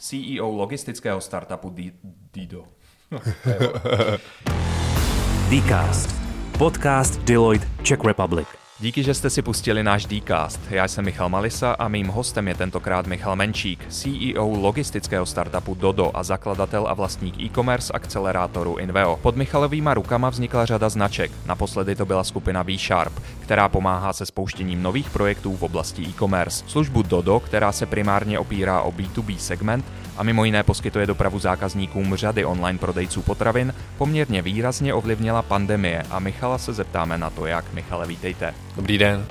CEO logistického startupu D- Dido. Dcast. Podcast Deloitte Czech Republic. Díky, že jste si pustili náš Dcast. Já jsem Michal Malisa a mým hostem je tentokrát Michal Menčík, CEO logistického startupu Dodo a zakladatel a vlastník e-commerce akcelerátoru Inveo. Pod Michalovýma rukama vznikla řada značek. Naposledy to byla skupina V-Sharp, která pomáhá se spouštěním nových projektů v oblasti e-commerce. Službu Dodo, která se primárně opírá o B2B segment, a mimo jiné poskytuje dopravu zákazníkům řady online prodejců potravin, poměrně výrazně ovlivnila pandemie a Michala se zeptáme na to, jak. Michale, vítejte. Dobrý den.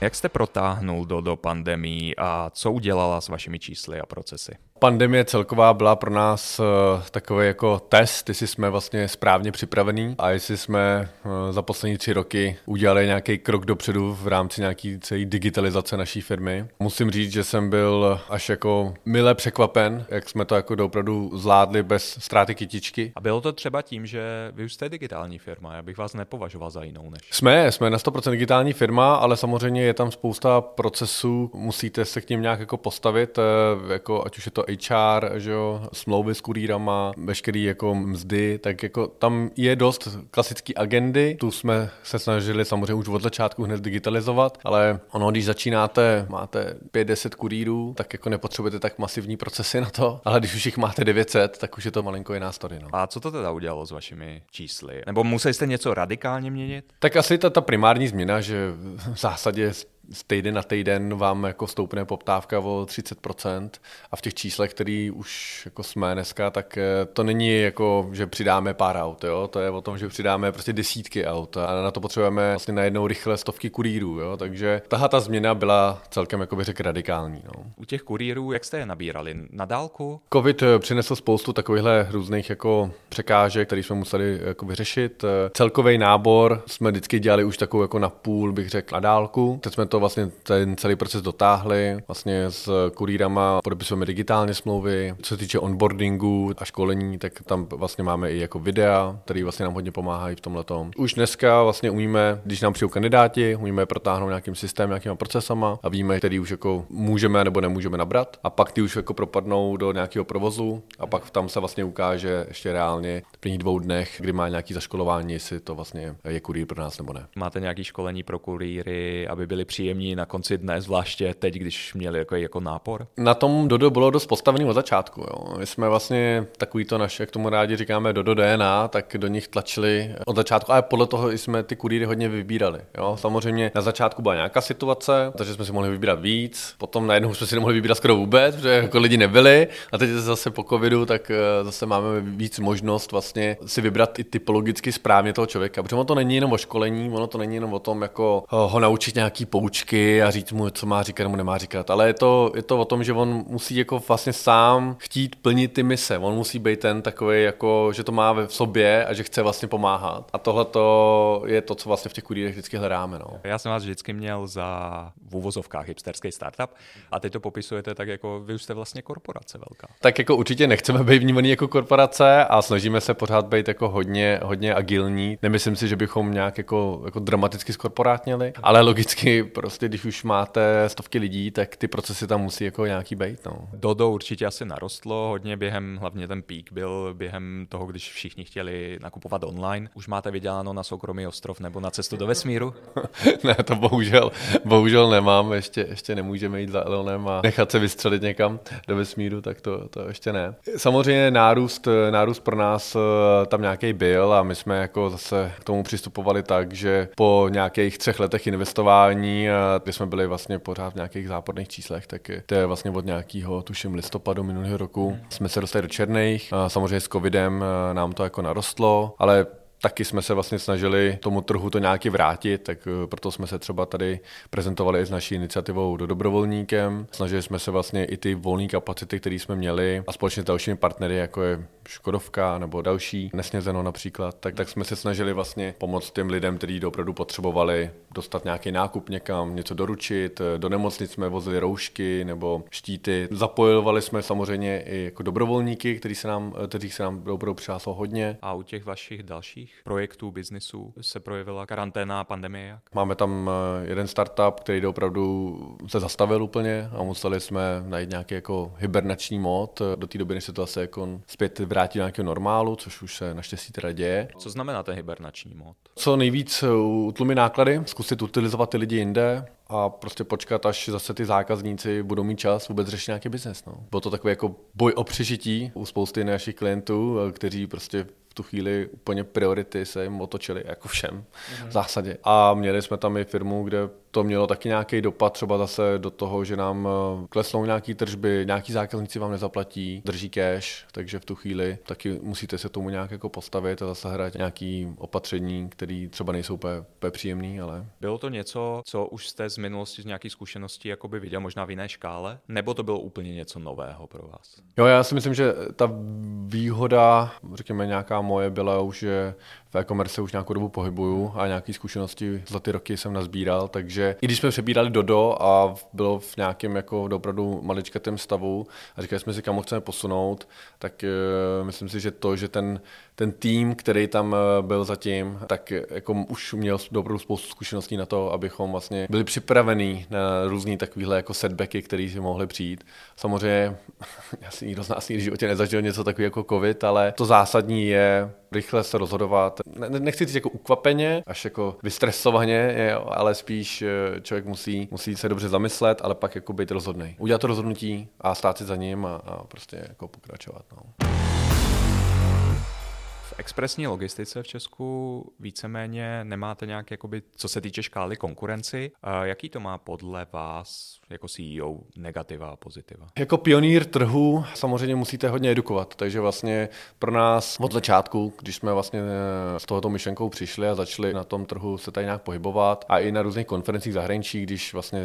Jak jste protáhnul do, do pandemí a co udělala s vašimi čísly a procesy? Pandemie celková byla pro nás uh, takový jako test, jestli jsme vlastně správně připravení a jestli jsme uh, za poslední tři roky udělali nějaký krok dopředu v rámci nějaké celé digitalizace naší firmy. Musím říct, že jsem byl až jako mile překvapen, jak jsme to jako opravdu zvládli bez ztráty kytičky. A bylo to třeba tím, že vy už jste digitální firma, já bych vás nepovažoval za jinou než. Jsme, jsme na 100% digitální firma, ale samozřejmě je tam spousta procesů, musíte se k ním nějak jako postavit, uh, jako ať už je to HR, že jo, smlouvy s kurýrama, veškerý jako mzdy, tak jako tam je dost klasický agendy. Tu jsme se snažili samozřejmě už od začátku hned digitalizovat, ale ono, když začínáte, máte 5-10 kurýrů, tak jako nepotřebujete tak masivní procesy na to, ale když už jich máte 900, tak už je to malinko jiná story. No. A co to teda udělalo s vašimi čísly? Nebo museli jste něco radikálně měnit? Tak asi ta, ta primární změna, že v zásadě z týden na týden vám jako stoupne poptávka o 30% a v těch číslech, který už jako jsme dneska, tak eh, to není jako, že přidáme pár aut, jo? to je o tom, že přidáme prostě desítky aut a na to potřebujeme vlastně najednou rychle stovky kurýrů, jo? takže tahle ta změna byla celkem, jako bych řekl, radikální. No. U těch kurýrů, jak jste je nabírali? Na dálku? Covid eh, přinesl spoustu takovýchhle různých jako překážek, které jsme museli jako vyřešit. Eh, celkový nábor jsme vždycky dělali už takovou jako na půl, bych řekl, na dálku. Teď jsme to vlastně ten celý proces dotáhli. Vlastně s kurýrama podepisujeme digitálně smlouvy. Co se týče onboardingu a školení, tak tam vlastně máme i jako videa, které vlastně nám hodně pomáhají v tomhle. Už dneska vlastně umíme, když nám přijou kandidáti, umíme protáhnout nějakým systémem, nějakýma procesama a víme, který už jako můžeme nebo nemůžeme nabrat. A pak ty už jako propadnou do nějakého provozu a pak tam se vlastně ukáže ještě reálně v prvních dvou dnech, kdy má nějaký zaškolování, jestli to vlastně je kurýr pro nás nebo ne. Máte nějaké školení pro kurýry, aby byli příjemní na konci dne, zvláště teď, když měli jako, jako nápor? Na tom Dodo bylo dost postavený od začátku. Jo. My jsme vlastně takový to naše, jak tomu rádi říkáme, Dodo DNA, tak do nich tlačili od začátku, ale podle toho jsme ty kurýry hodně vybírali. Jo. Samozřejmě na začátku byla nějaká situace, takže jsme si mohli vybírat víc, potom najednou jsme si nemohli vybírat skoro vůbec, protože jako lidi nebyli a teď zase po covidu, tak eh, zase máme víc možnost vlastně si vybrat i typologicky správně toho člověka, protože ono to není jenom o školení, ono to není jenom o tom, jako ho naučit nějaký poučky, a říct mu, co má říkat nebo nemá říkat. Ale je to, je to o tom, že on musí jako vlastně sám chtít plnit ty mise. On musí být ten takový, jako, že to má v sobě a že chce vlastně pomáhat. A tohle to je to, co vlastně v těch kurýrech vždycky hledáme. No. Já jsem vás vždycky měl za v úvozovkách hipsterský startup a teď to popisujete tak jako vy už jste vlastně korporace velká. Tak jako určitě nechceme být vnímaný jako korporace a snažíme se pořád být jako hodně, hodně agilní. Nemyslím si, že bychom nějak jako, jako dramaticky skorporátněli, ale logicky prostě, když už máte stovky lidí, tak ty procesy tam musí jako nějaký být. No. Dodo určitě asi narostlo hodně během, hlavně ten pík byl během toho, když všichni chtěli nakupovat online. Už máte vyděláno na soukromý ostrov nebo na cestu do vesmíru? ne, to bohužel, bohužel nemám, ještě, ještě nemůžeme jít za Elonem a nechat se vystřelit někam do vesmíru, tak to, to ještě ne. Samozřejmě nárůst, nárůst pro nás eh, tam nějaký byl a my jsme jako zase k tomu přistupovali tak, že po nějakých třech letech investování, eh, kdy jsme byli vlastně pořád v nějakých záporných číslech, tak to je vlastně od nějakého, tuším, listopadu minulého roku, jsme se dostali do černých. Samozřejmě s covidem eh, nám to jako narostlo, ale taky jsme se vlastně snažili tomu trhu to nějaký vrátit, tak eh, proto jsme se třeba tady prezentovali i s naší iniciativou do dobrovolníkem. Snažili jsme se vlastně i ty volné kapacity, které jsme měli a společně s dalšími partnery, jako je Škodovka nebo další, Nesnězeno například, tak, tak jsme se snažili vlastně pomoct těm lidem, kteří opravdu potřebovali dostat nějaký nákup někam, něco doručit. Do nemocnic jsme vozili roušky nebo štíty. Zapojovali jsme samozřejmě i jako dobrovolníky, kteří se nám, kteří se nám opravdu přihlásilo hodně. A u těch vašich dalších vašich projektů, biznisů se projevila karanténa a pandemie jak? Máme tam eh, jeden startup, který opravdu se zastavil úplně a museli jsme najít nějaký jako hibernační mod eh, do té doby, než se to asi jako zpět vrátí do nějakého normálu, což už se naštěstí teda děje. Co znamená ten hibernační mod? Co nejvíc utlumit náklady, zkusit utilizovat ty lidi jinde, a prostě počkat, až zase ty zákazníci budou mít čas vůbec řešit nějaký biznes. No. Byl to takový jako boj o přežití u spousty našich klientů, eh, kteří prostě tu chvíli úplně priority se jim otočily jako všem mm-hmm. v zásadě. A měli jsme tam i firmu, kde to mělo taky nějaký dopad třeba zase do toho, že nám eh, klesnou nějaký tržby, nějaký zákazníci vám nezaplatí, drží cash, takže v tu chvíli taky musíte se tomu nějak jako postavit a zase hrát nějaký opatření, které třeba nejsou úplně, úplně příjemný, ale... Bylo to něco, co už jste z minulosti, z nějakých zkušeností jakoby viděl možná v jiné škále, nebo to bylo úplně něco nového pro vás? Jo, já si myslím, že ta výhoda, řekněme nějaká moje byla už, že v e-commerce už nějakou dobu pohybuju a nějaké zkušenosti za ty roky jsem nazbíral, takže i když jsme přebírali Dodo a bylo v nějakém jako opravdu maličkatém stavu a říkali jsme si, kam ho chceme posunout, tak uh, myslím si, že to, že ten, ten tým, který tam uh, byl zatím, tak jako už měl dobrou spoustu zkušeností na to, abychom vlastně byli připravení na různý takovýhle jako setbacky, které si mohly přijít. Samozřejmě, asi nikdo z nás nikdy v životě nezažil něco takového jako covid, ale to zásadní je rychle se rozhodovat. Ne, nechci říct jako ukvapeně, až jako vystresovaně, ale spíš eh, člověk musí, musí se dobře zamyslet, ale pak jako být rozhodný. Udělat to rozhodnutí a stát si za ním a, a prostě jako pokračovat. No expresní logistice v Česku víceméně nemáte nějak, jakoby, co se týče škály konkurenci. Jaký to má podle vás jako CEO negativa a pozitiva? Jako pionýr trhu samozřejmě musíte hodně edukovat, takže vlastně pro nás od začátku, když jsme vlastně eh, s tohoto myšlenkou přišli a začali na tom trhu se tady nějak pohybovat a i na různých konferencích zahraničí, když vlastně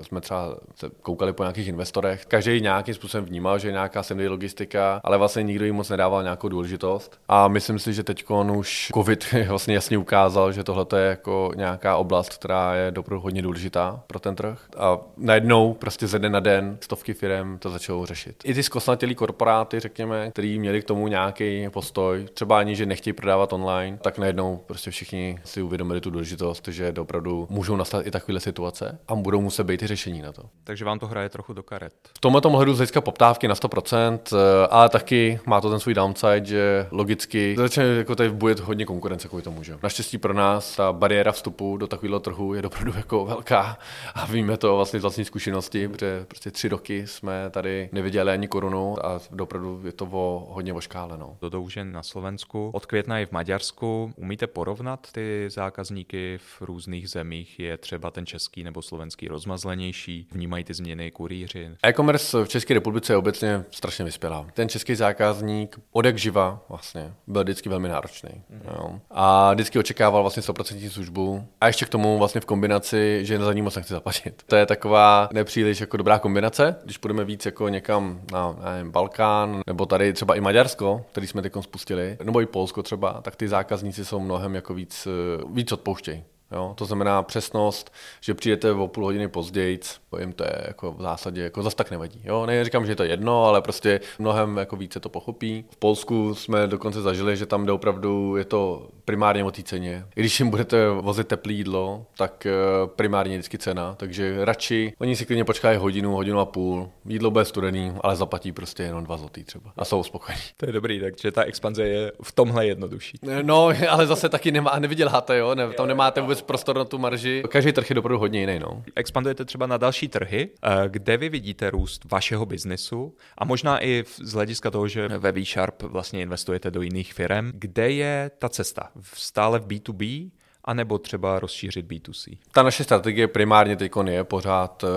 eh, jsme třeba se koukali po nějakých investorech, každý nějakým způsobem vnímal, že je nějaká semdy logistika, ale vlastně nikdo jim moc nedával nějakou důležitost. A myslím si, že teď už COVID vlastně jasně ukázal, že tohle je jako nějaká oblast, která je opravdu hodně důležitá pro ten trh. A najednou prostě ze dne na den stovky firm to začalo řešit. I ty zkosnatělý korporáty, řekněme, který měli k tomu nějaký postoj, třeba ani, že nechtějí prodávat online, tak najednou prostě všichni si uvědomili tu důležitost, že opravdu můžou nastat i takovéhle situace a budou muset být i řešení na to. Takže vám to hraje trochu do karet. V tomhle tom hledu z hlediska poptávky na 100%, eh, ale taky má to ten svůj downside, že logicky začne jako tady bude hodně konkurence kvůli tomu, že? Naštěstí pro nás ta bariéra vstupu do takového trhu je opravdu jako velká a víme to vlastně z vlastní zkušenosti, protože prostě tři roky jsme tady neviděli ani korunu a opravdu je to o, hodně o škále. No. Dodo už je na Slovensku, od května i v Maďarsku. Umíte porovnat ty zákazníky v různých zemích? Je třeba ten český nebo slovenský rozmazlenější? Vnímají ty změny kurýři? E-commerce v České republice je obecně strašně vyspělá. Ten český zákazník od jak živa vlastně byl vždycky velmi náročný. Mm-hmm. Jo. A vždycky očekával vlastně 100% službu. A ještě k tomu vlastně v kombinaci, že za ní moc nechci zaplatit. To je taková nepříliš jako dobrá kombinace, když půjdeme víc jako někam na nevím, Balkán, nebo tady třeba i Maďarsko, který jsme teď spustili, nebo i Polsko třeba, tak ty zákazníci jsou mnohem jako víc, víc odpouštějí. Jo? To znamená přesnost, že přijdete o půl hodiny později, jim to je jako v zásadě jako zas tak nevadí. Jo? Neříkám, že je to jedno, ale prostě mnohem jako více to pochopí. V Polsku jsme dokonce zažili, že tam, kde opravdu je to primárně o té ceně. I když jim budete vozit teplé jídlo, tak eh, primárně vždycky cena, takže radši oni si klidně počkají hodinu, hodinu a půl. Jídlo bude studený, ale zaplatí prostě jenom dva zlotý třeba a jsou spokojení. To je dobrý, takže ta expanze je v tomhle jednodušší. No, ale zase taky nemá, nevyděláte, jo? Ne, tam nemáte vůbec prostor na tu marži. Každý trh je opravdu hodně jiný. No. Expandujete třeba na další trhy, eh, kde vy vidíte růst vašeho biznesu a možná i z hlediska toho, že ve V-Sharp vlastně investujete do jiných firm. Kde je ta cesta? Stále v B2B anebo třeba rozšířit B2C? Ta naše strategie primárně teď je pořád uh,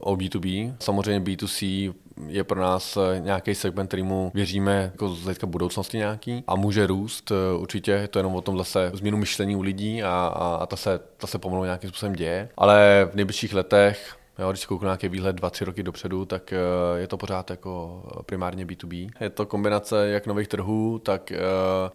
o B2B. Samozřejmě B2C je pro nás eh, nějaký segment, kterýmu věříme jako z hlediska budoucnosti nějaký a může růst eh, určitě, je to jenom o tom zase změnu myšlení u lidí a, a, a ta, se, ta se pomalu nějakým způsobem děje, ale v nejbližších letech Jo, když kouknu nějaký výhled 2-3 roky dopředu, tak eh, je to pořád jako primárně B2B. Je to kombinace jak nových trhů, tak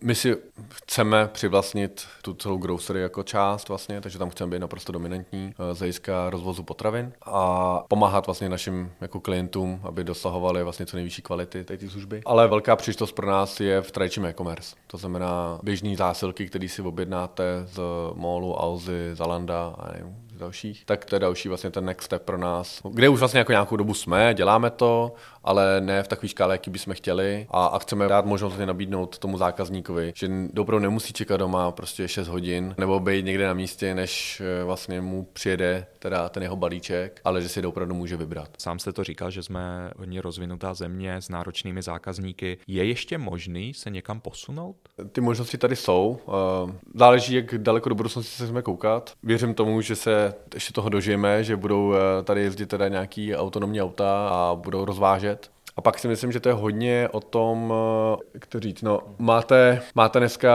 my si chceme přivlastnit tu celou grocery jako část vlastně, takže tam chceme být naprosto dominantní z hlediska rozvozu potravin a pomáhat vlastně našim jako klientům, aby dosahovali vlastně co nejvyšší kvality té služby. Ale velká příležitost pro nás je v tradičním e-commerce. To znamená běžné zásilky, které si objednáte z Molu, Alzy, Zalanda a nevím, dalších, tak to je další vlastně ten next step pro nás, kde už vlastně jako nějakou dobu jsme, děláme to, ale ne v takové škále, jaký bychom chtěli a, a chceme dát možnost vlastně nabídnout tomu zákazníkovi, že opravdu nemusí čekat doma prostě 6 hodin nebo být někde na místě, než eh, vlastně mu přijede teda ten jeho balíček, ale že si opravdu může vybrat. Sám jste to říkal, že jsme hodně rozvinutá země s náročnými zákazníky. Je ještě možný se někam posunout? Ty možnosti tady jsou. Eh, záleží, jak daleko do budoucnosti se chceme koukat. Věřím tomu, že se ještě toho dožijeme, že budou eh, tady jezdit teda nějaký autonomní auta a budou rozvážet. A pak si myslím, že to je hodně o tom, eh, jak to říct, no, máte, máte dneska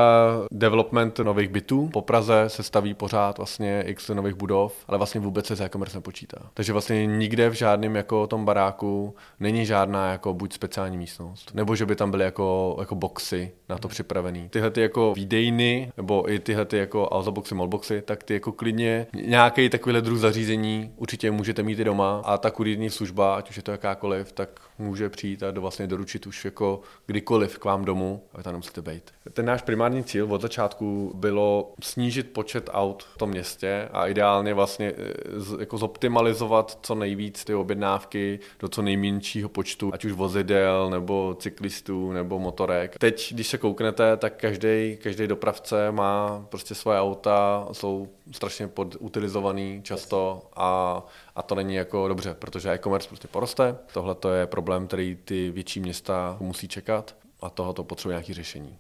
development nových bytů, po Praze se staví pořád vlastně x nových budov, ale vlastně vůbec se s e-commerce nepočítá. Takže vlastně nikde v žádném jako tom baráku není žádná jako buď speciální místnost, nebo že by tam byly jako, jako boxy na to připravený. Tyhle ty jako výdejny, nebo i tyhle ty jako alzaboxy, molboxy, tak ty jako klidně nějaký takovýhle druh zařízení určitě můžete mít i doma a ta kurirní služba, ať už je to jakákoliv, tak může přijít a do vlastně doručit už jako kdykoliv k vám domů a tam nemusíte být. Ten náš primární cíl od začátku bylo snížit počet aut v tom městě a ideálně vlastně eh, jako zoptimalizovat co nejvíc ty objednávky do co nejmenšího počtu, ať už vozidel nebo cyklistů nebo motorek. Teď, když se kouknete, tak každý, každý dopravce má prostě svoje auta, jsou strašně podutilizovaný často a, a to není jako dobře, protože e-commerce prostě poroste. Tohle to je problém, který ty větší města musí čekat a tohoto potřebuje nějaké řešení.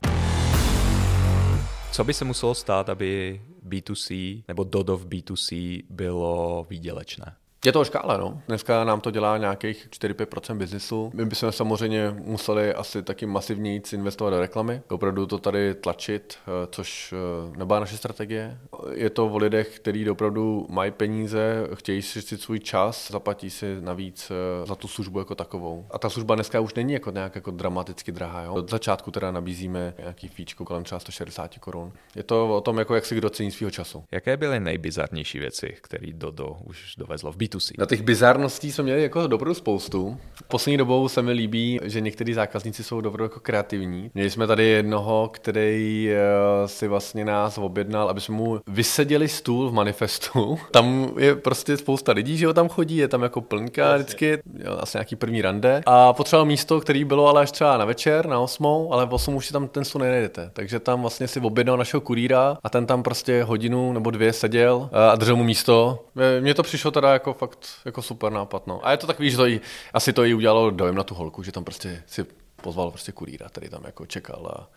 Co by se muselo stát, aby B2C nebo Dodo v B2C bylo výdělečné? Je to o škále, no. Dneska nám to dělá nějakých 4-5% biznisu. My bychom samozřejmě museli asi taky masivně investovat do reklamy, opravdu to tady tlačit, eh, což eh, nebyla naše strategie. Je to o lidech, kteří opravdu mají peníze, chtějí si svůj čas, zaplatí si navíc eh, za tu službu jako takovou. A ta služba dneska už není jako nějak jako dramaticky drahá. Jo? Od začátku teda nabízíme nějaký fíčko kolem třeba 160 korun. Je to o tom, jako jak si kdo cení svého času. Jaké byly nejbizarnější věci, které Dodo už dovezlo v B2C? Na těch bizarností jsme měli jako dobrou spoustu. Poslední dobou se mi líbí, že někteří zákazníci jsou dobro jako kreativní. Měli jsme tady jednoho, který eh, si vlastně nás objednal, aby jsme mu vyseděli stůl v manifestu. Tam je prostě spousta lidí, že ho tam chodí, je tam jako plnka vždycky, asi nějaký první rande. A potřeboval místo, který bylo ale až třeba na večer, na osmou, ale v 8 už si tam ten stůl nenajdete. Takže tam vlastně si objednal našeho kurýra a ten tam prostě hodinu nebo dvě seděl eh, a držel mu místo. Mně to přišlo teda jako fakt jako super nápad, no. A je to takový, že to jí, asi to jí udělalo dojem na tu holku, že tam prostě si pozval prostě kurýra, který tam jako čekal a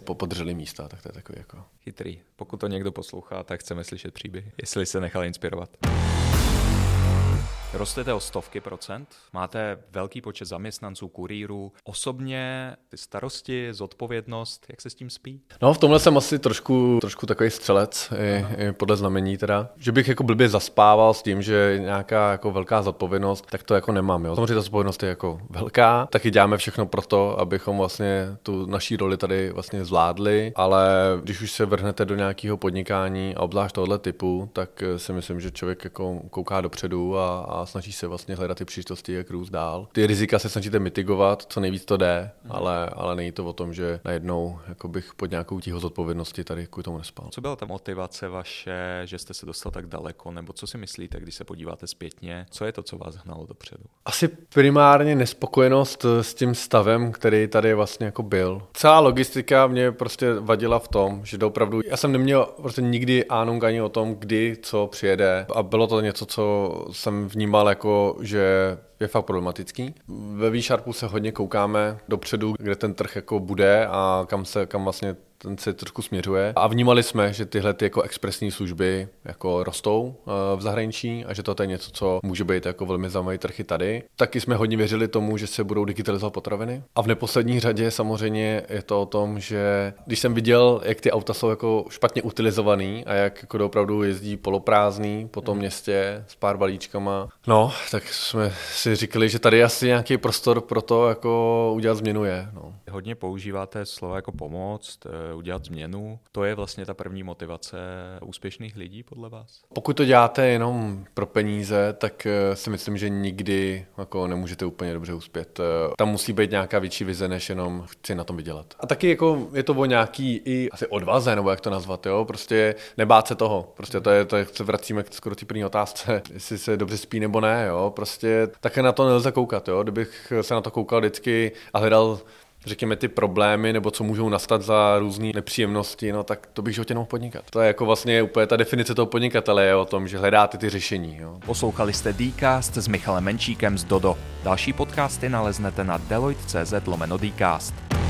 po podrželi místa, tak to je takový jako... Chytrý. Pokud to někdo poslouchá, tak chceme slyšet příběhy, jestli se nechal inspirovat. Rostete o stovky procent, máte velký počet zaměstnanců, kurýrů. Osobně ty starosti, zodpovědnost, jak se s tím spí? No v tomhle jsem asi trošku, trošku takový střelec, i, i podle znamení teda. Že bych jako blbě zaspával s tím, že nějaká jako velká zodpovědnost, tak to jako nemám. Jo. Samozřejmě ta zodpovědnost je jako velká, taky děláme všechno pro to, abychom vlastně tu naší roli tady vlastně zvládli, ale když už se vrhnete do nějakého podnikání a obzvlášť tohle typu, tak si myslím, že člověk jako kouká dopředu a, a snaží se vlastně hledat ty příležitosti, jak růst dál. Ty rizika se snažíte mitigovat, co nejvíc to jde, mm. ale, ale není to o tom, že najednou jako bych pod nějakou tího zodpovědnosti tady kvůli tomu nespal. Co byla ta motivace vaše, že jste se dostal tak daleko, nebo co si myslíte, když se podíváte zpětně? Co je to, co vás hnalo dopředu? Asi primárně nespokojenost s tím stavem, který tady vlastně jako byl. Celá logistika mě prostě vadila v tom, že opravdu, já jsem neměl prostě nikdy ánung ani o tom, kdy co přijede a bylo to něco, co jsem vnímal vnímal jako, že je fakt problematický. Ve V-Sharpu se hodně koukáme dopředu, kde ten trh jako bude a kam se, kam vlastně ten se trošku směřuje. A vnímali jsme, že tyhle ty jako expresní služby jako rostou v zahraničí a že to je něco, co může být jako velmi zajímavý trh i tady. Taky jsme hodně věřili tomu, že se budou digitalizovat potraviny. A v neposlední řadě samozřejmě je to o tom, že když jsem viděl, jak ty auta jsou jako špatně utilizovaný a jak jako opravdu jezdí poloprázdný po tom městě s pár balíčkama, no, tak jsme si říkali, že tady asi nějaký prostor pro to jako udělat změnu je. No. Hodně používáte slova jako pomoct, eh, udělat změnu. To je vlastně ta první motivace úspěšných lidí podle vás? Pokud to děláte jenom pro peníze, tak eh, si myslím, že nikdy jako nemůžete úplně dobře uspět. Eh, tam musí být nějaká větší vize, než jenom chci na tom vydělat. A taky jako je to o nějaký i asi odvaze, nebo jak to nazvat, jo? Prostě nebát se toho. Prostě to je, to je se vracíme k skoro té první otázce, jestli se dobře spí nebo ne, jo? Prostě také na to nelze koukat, jo? Kdybych se na to koukal vždycky a hledal řekněme, ty problémy, nebo co můžou nastat za různé nepříjemnosti, no tak to bych životě nemohl podnikat. To je jako vlastně úplně ta definice toho podnikatele je o tom, že hledáte ty řešení. Jo. Poslouchali jste Dcast s Michalem Menčíkem z Dodo. Další podcasty naleznete na deloitte.cz lomeno Dcast.